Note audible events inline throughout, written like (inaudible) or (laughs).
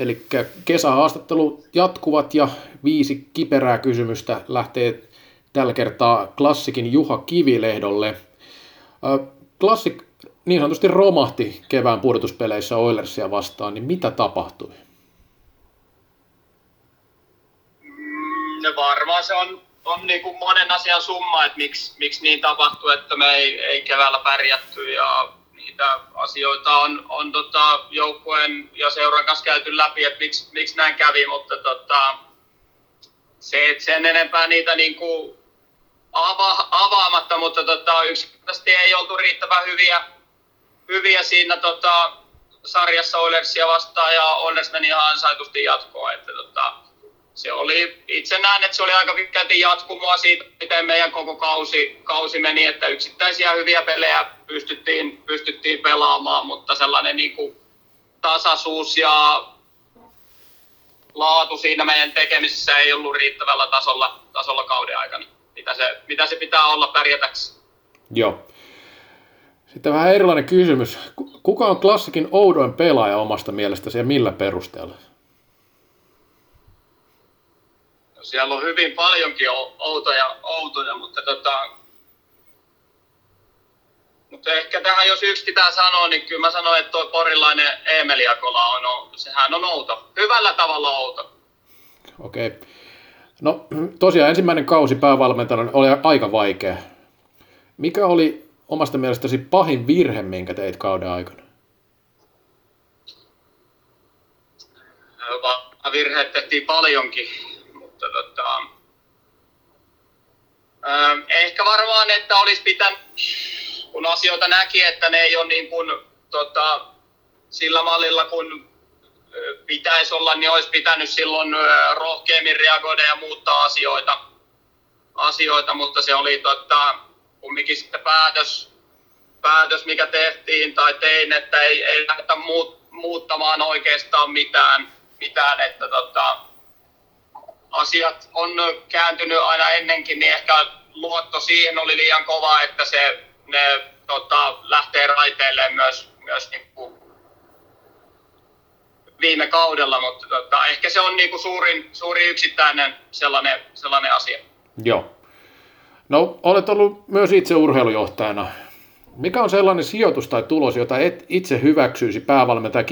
Eli kesähaastattelu jatkuvat ja viisi kiperää kysymystä lähtee tällä kertaa klassikin Juha Kivilehdolle. Klassik niin sanotusti romahti kevään pudotuspeleissä Oilersia vastaan, niin mitä tapahtui? No varmaan se on, on niin kuin monen asian summa, että miksi, miksi niin tapahtui, että me ei, ei keväällä pärjätty ja niitä asioita on, on tota, joukkueen ja seuran kanssa käyty läpi, että miksi, miksi näin kävi, mutta tota, se, että sen enempää niitä niin kuin ava, avaamatta, mutta tota, yksinkertaisesti ei oltu riittävän hyviä, hyviä siinä tota, sarjassa Oilersia vastaan ja Oilers meni ihan ansaitusti jatkoa. Että, tota, se oli, itse näen, että se oli aika pitkälti jatkumoa siitä, miten meidän koko kausi, kausi meni, että yksittäisiä hyviä pelejä pystyttiin, pystyttiin pelaamaan, mutta sellainen niin kuin tasaisuus ja laatu siinä meidän tekemisessä ei ollut riittävällä tasolla, tasolla kauden aikana, mitä se, mitä se pitää olla pärjätäksi. Joo. Sitten vähän erilainen kysymys. Kuka on klassikin oudoin pelaaja omasta mielestäsi ja millä perusteella? No siellä on hyvin paljonkin outoja, outoja mutta, tota, mutta ehkä tähän jos yksi pitää sanoa, niin kyllä mä sanoin, että tuo porilainen Emeli Akola on, sehän on outo. Hyvällä tavalla outo. Okei. Okay. No tosiaan ensimmäinen kausi päävalmentajana oli aika vaikea. Mikä oli omasta mielestäsi pahin virhe, minkä teit kauden aikana? Virheet tehtiin paljonkin, mutta tota, äh, ehkä varmaan, että olisi pitänyt, kun asioita näki, että ne ei ole niin kuin, tota, sillä mallilla, kun pitäisi olla, niin olisi pitänyt silloin rohkeammin reagoida ja muuttaa asioita, asioita. Mutta se oli tota, kumminkin sitten päätös, päätös, mikä tehtiin tai tein, että ei, ei lähdetä muut, muuttamaan oikeastaan mitään, mitään että tota, asiat on kääntynyt aina ennenkin, niin ehkä luotto siihen oli liian kova, että se, ne tota, lähtee raiteille myös, myös niin kuin viime kaudella, mutta tota, ehkä se on niin kuin suurin, suurin yksittäinen sellainen, sellainen asia. Joo. No, olet ollut myös itse urheilujohtajana. Mikä on sellainen sijoitus tai tulos, jota et itse hyväksyisi päävalmentaja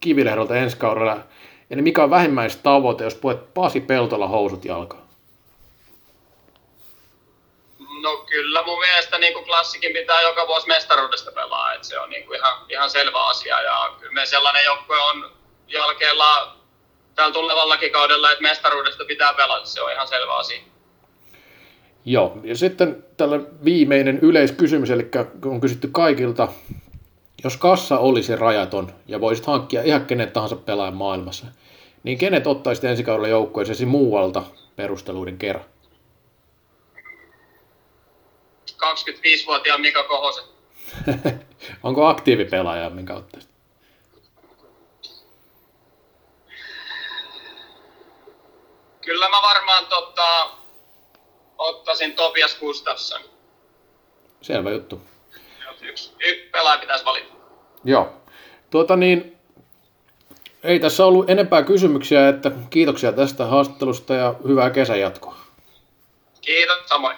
Kivilehdolta ensi kaudella? Eli mikä on vähimmäistavoite, jos puet Pasi Peltola housut jalkaan? No kyllä mun mielestä niin kuin klassikin pitää joka vuosi mestaruudesta pelaa, että se on niin kuin ihan, ihan selvä asia ja kyllä me sellainen joukkue on jälkeellä tällä tulevallakin kaudella, että mestaruudesta pitää pelata, se on ihan selvä asia. Joo, ja sitten tällä viimeinen yleiskysymys, eli on kysytty kaikilta, jos kassa olisi rajaton ja voisit hankkia ihan kenet tahansa pelaajan maailmassa, niin kenet ottaisit ensi kaudella joukkueeseesi muualta perusteluiden kerran? 25-vuotiaan Mika Kohosen. (laughs) Onko aktiivipelaaja, minkä ottaisit? Kyllä mä varmaan tota, ottaisin Topias Gustafsson. Selvä juttu. Yksi, yksi pelaaja pitäisi valita. Joo. Tuota niin, ei tässä ollut enempää kysymyksiä, että kiitoksia tästä haastattelusta ja hyvää kesän jatkoa. Kiitos, samoin.